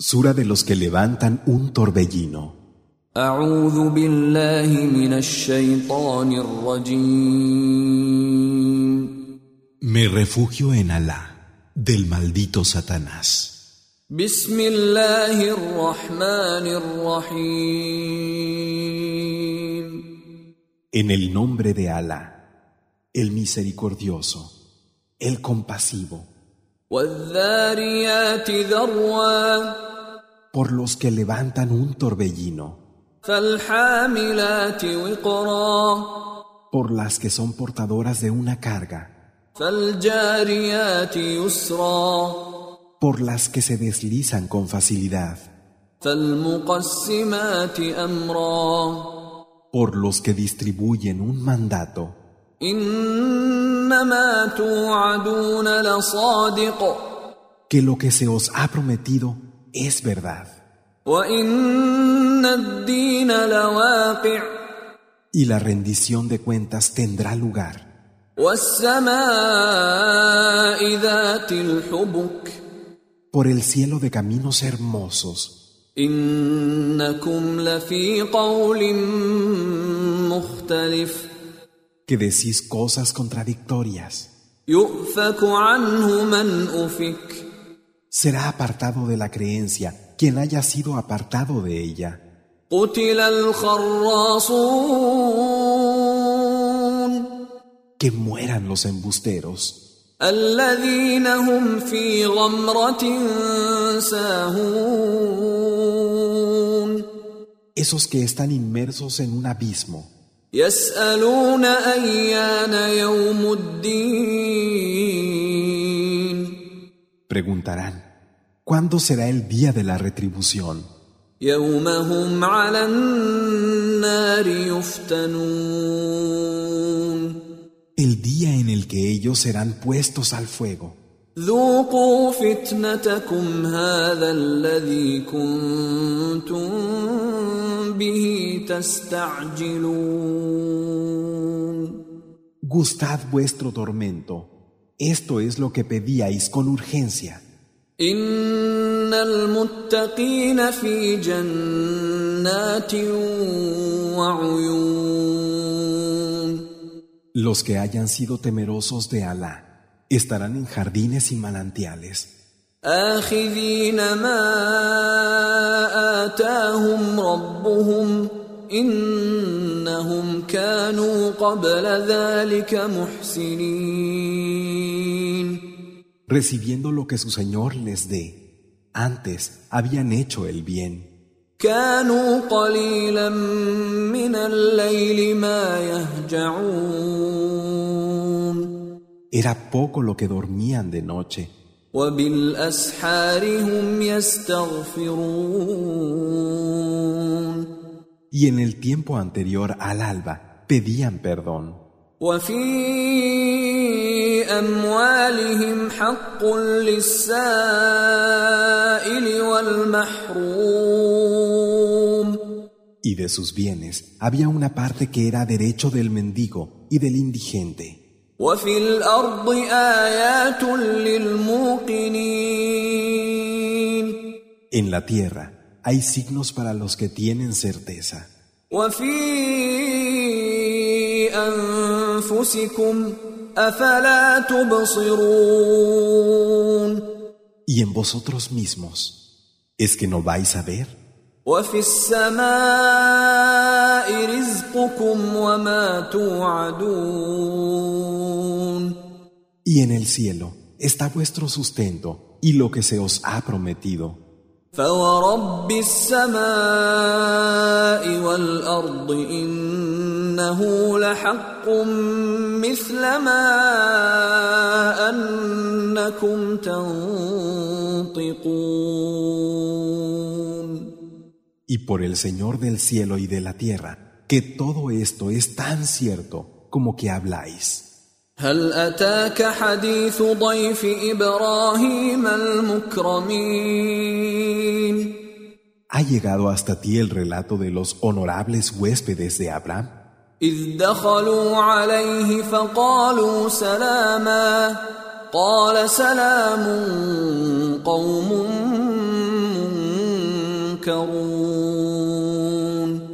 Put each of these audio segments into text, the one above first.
Sura de los que levantan un torbellino. Me refugio en Alá, del maldito Satanás. En el nombre de Alá, el misericordioso, el compasivo por los que levantan un torbellino, por las que son portadoras de una carga, por las que se deslizan con facilidad, por los que distribuyen un mandato. Que lo que se os ha prometido es verdad. Y la rendición de cuentas tendrá lugar. Por el cielo de caminos hermosos. Que decís cosas contradictorias Será apartado de la creencia quien haya sido apartado de ella. قتل الخراصون Que mueran los embusteros, الذين هم في غمرة ساهون esos que están inmersos en un abismo, يسألون أيان يوم الدين preguntarán, ¿cuándo será el día de la retribución? يوم هم على النار يفتنون El día en el que ellos serán puestos al fuego. ذوقوا فتنتكم هذا الذي كنتم به تستعجلون Gustad vuestro tormento. Esto es lo que pedíais con urgencia. إن المتقين في جنات وعيون Los que hayan sido temerosos de Alá estarán en jardines y manantiales, آخذين ما آتاهم ربهم إنهم كانوا قبل ذلك محسنين recibiendo lo que su Señor les dé. Antes habían hecho el bien. كانوا قليلا من الليل ما يهجعون Era poco lo que dormían de noche, وبالأسحار هم يستغفرون y en el tiempo anterior al alba pedían perdón. Y de sus bienes había una parte que era derecho del mendigo y del indigente. En la tierra hay signos para los que tienen certeza. Y en vosotros mismos, ¿es que no vais a ver? Y en el cielo está vuestro sustento y lo que se os ha prometido. فورب السماء والأرض إنه لحق مثل ما أنكم تنطقون Y por el Señor del cielo y de la tierra, que todo esto es tan cierto como que habláis. هل أتاك حديث ضيف إبراهيم المكرمين ¿Ha llegado hasta ti el relato de los honorables huéspedes de Abraham? إذ دخلوا عليه فقالوا سلاما قال سلام قوم ينكرون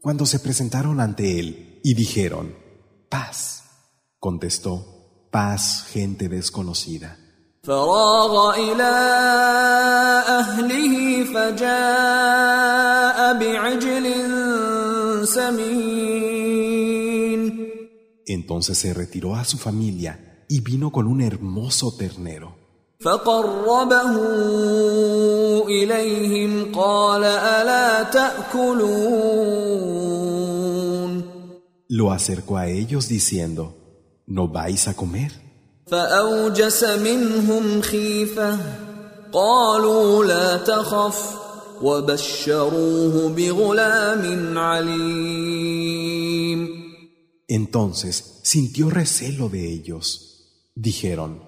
Cuando se presentaron ante él y dijeron, paz, contestó, paz, gente desconocida. فراغ إلى أهله فجاء بعجل سمين Entonces se retiró a su familia y vino con un hermoso ternero. فقربه إليهم قال ألا تأكلون Lo acercó a ellos diciendo, ¿no vais a comer? فأوجس منهم خيفة قالوا لا تخف وبشروه بغلام عليم Entonces sintió recelo de ellos. Dijeron,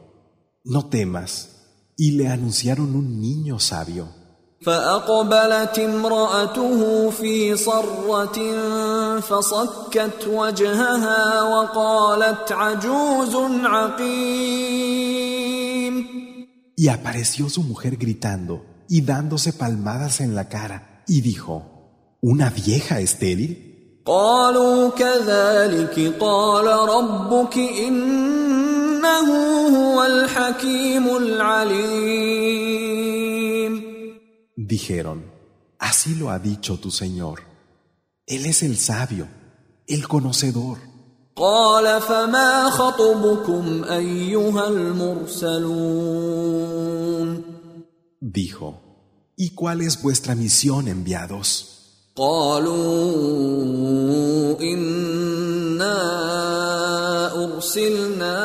no temas, y le anunciaron un niño sabio. فأقبلت امرأته في صرة فصكت وجهها وقالت عجوز عقيم Y apareció su mujer gritando y dándose palmadas en la cara, y dijo, ¿una vieja estéril? قالوا كذلك قال ربك إنه هو الحكيم العليم Dijeron, así lo ha dicho tu Señor. Él es el sabio, el conocedor. قال فما خطبكم أيها المرسلون Dijo, ¿y cuál es vuestra misión, enviados? قالوا إنا أرسلنا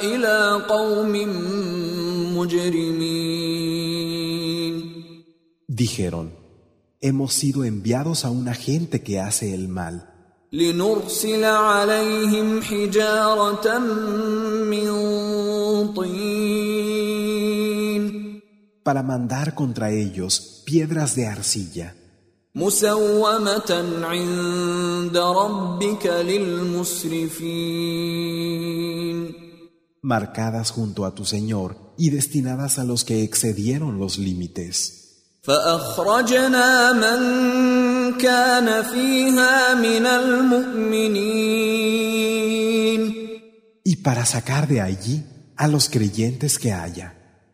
إلى قوم مجرمين Dijeron, hemos sido enviados a una gente que hace el mal. Para mandar contra ellos piedras de arcilla. Marcadas junto a tu Señor y destinadas a los que excedieron los límites. فأخرجنا من كان فيها من المؤمنين Y para sacar de allí a los creyentes que haya.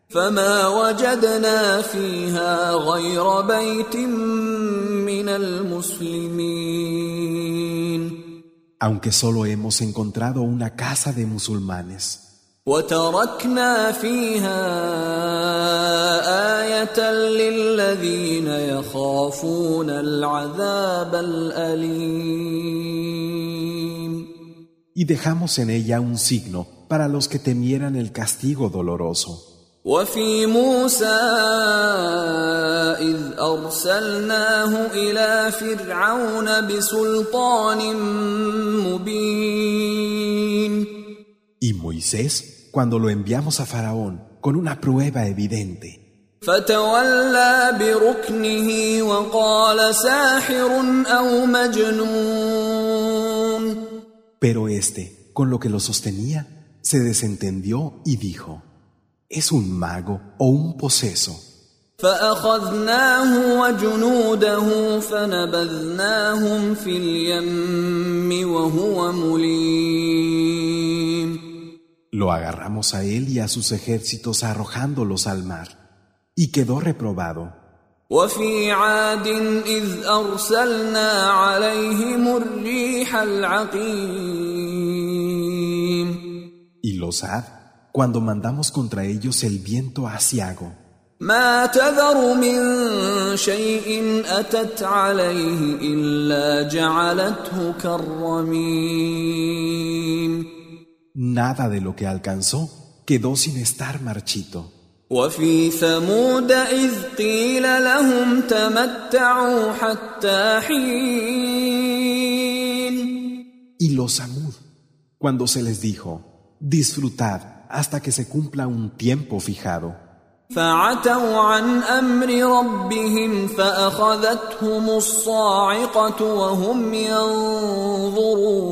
فما وجدنا فيها غير بيت من المسلمين aunque solo hemos encontrado una casa de musulmanes. وتركنا فيها آية للذين يخافون العذاب الأليم Y dejamos en ella un signo para los que temieran el castigo doloroso. وفي موسى إذ أرسلناه إلى فرعون بسلطان مبين Y Moisés, cuando lo enviamos a Faraón con una prueba evidente, فتولى بركنه وقال ساحر أو مجنون pero éste, con lo que lo sostenía, se desentendió y dijo, ¿es un mago o un poseso? فأخذناه وجنوده فنبذناهم في اليم وهو مليم Lo agarramos a él y a sus ejércitos arrojándolos al mar, y quedó reprobado. وفي عاد إذ أرسلنا عليهم الريح العقيم Y los Ad, cuando mandamos contra ellos el viento asiago, ما تذر من شيء أتت عليه إلا جعلته كالرميم nada de lo que alcanzó quedó sin estar marchito. وفي ثمود إذ قيل لهم تمتعوا حتى حين Y los Samud, cuando se les dijo, disfrutad hasta que se cumpla un tiempo fijado, فعتوا عن أمر ربهم فأخذتهم الصاعقة وهم ينظرون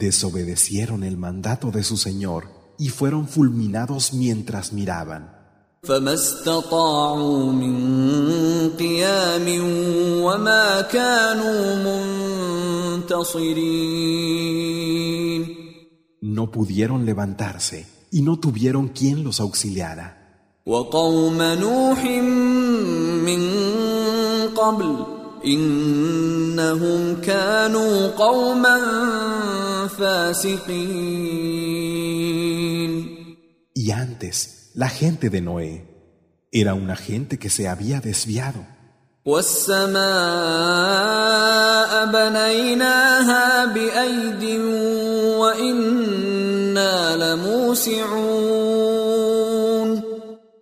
desobedecieron el mandato de su Señor y fueron fulminados mientras miraban. فما استطاعوا من قيام وما كانوا منتصرين No pudieron levantarse y no tuvieron quien los auxiliara. وقوم نوح من قبل إنهم كانوا قوما فاسقين y antes, la gente de Noé era una gente que se había desviado.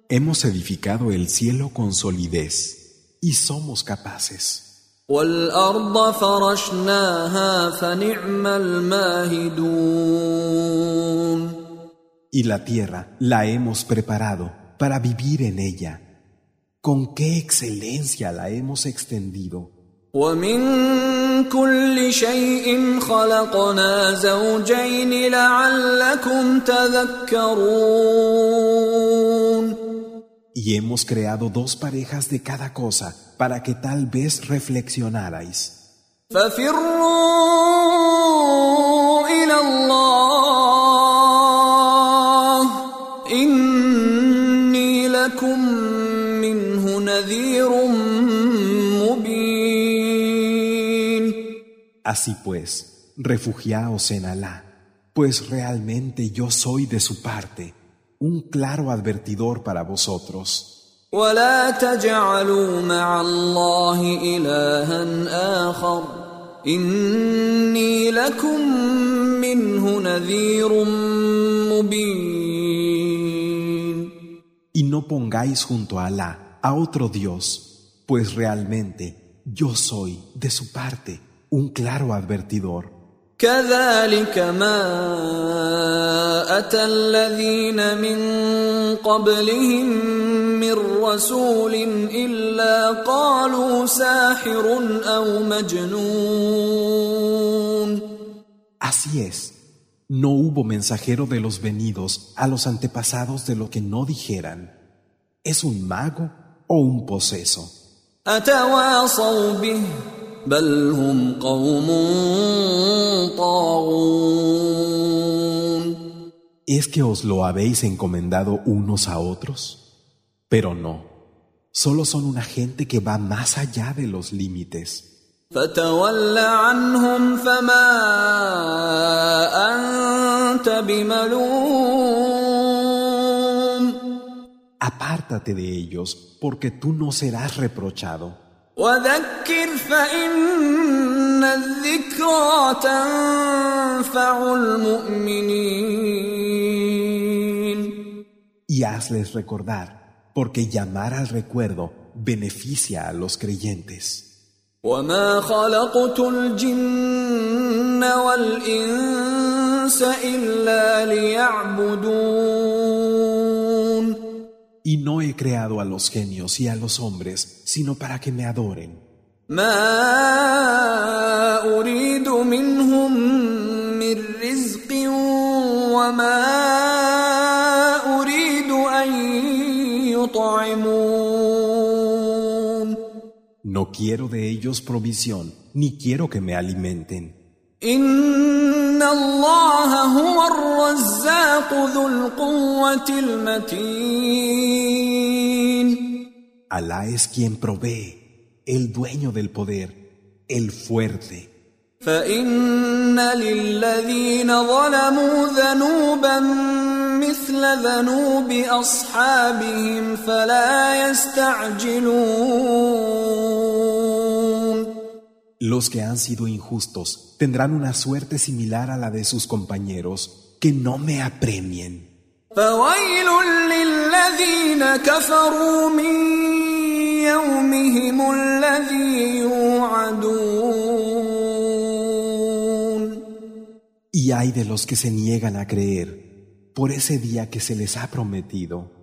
Hemos edificado el cielo con solidez y somos capaces. والأرض فرشناها فنعم الماهدون Y la tierra la hemos preparado para vivir en ella. Con qué excelencia la hemos extendido. ومن كل شيء خلقنا زوجين لعلكم تذكرون y hemos creado dos parejas de cada cosa para que tal vez reflexionarais. Así pues, refugiaos en Alá, pues realmente yo soy de su parte un claro advertidor para vosotros. ولا تجعلوا مع الله إلها آخر إني لكم منه نذير مبين Y no pongáis junto a Alá a otro Dios, pues realmente yo soy de su parte, un claro advertidor. كذلك ما أتى الذين من قبلهم من رسول إلا قالوا ساحر أو مجنون Así es, no hubo mensajero de los venidos a los antepasados de lo que no dijeran, ¿es un mago o un poseso? أتواصوا به بل هم قوم طاغون ¿Es que os lo habéis encomendado unos a otros? Pero no, solo son una gente que va más allá de los límites. فتول عنهم فما أنت بملوم Apártate de ellos, porque tú no serás reprochado. وذكر فإن الذكرى تنفع المؤمنين Y hazles recordar, porque llamar al recuerdo beneficia a los creyentes. وما خلقت الجن والإنس إلا ليعبدون y no he creado a los genios y a los hombres, sino para que me adoren. No quiero de ellos provisión, ni quiero que me alimenten. إن الله هو الرزاق ذو القوة المتين Alá es quien provee, el dueño del poder, el fuerte. فإن للذين ظلموا ذنوبا مثل ذنوب أصحابهم فلا يستعجلون Los que han sido injustos tendrán una suerte similar a la de sus compañeros, que no me apremien. Y hay de los que se niegan a creer por ese día que se les ha prometido.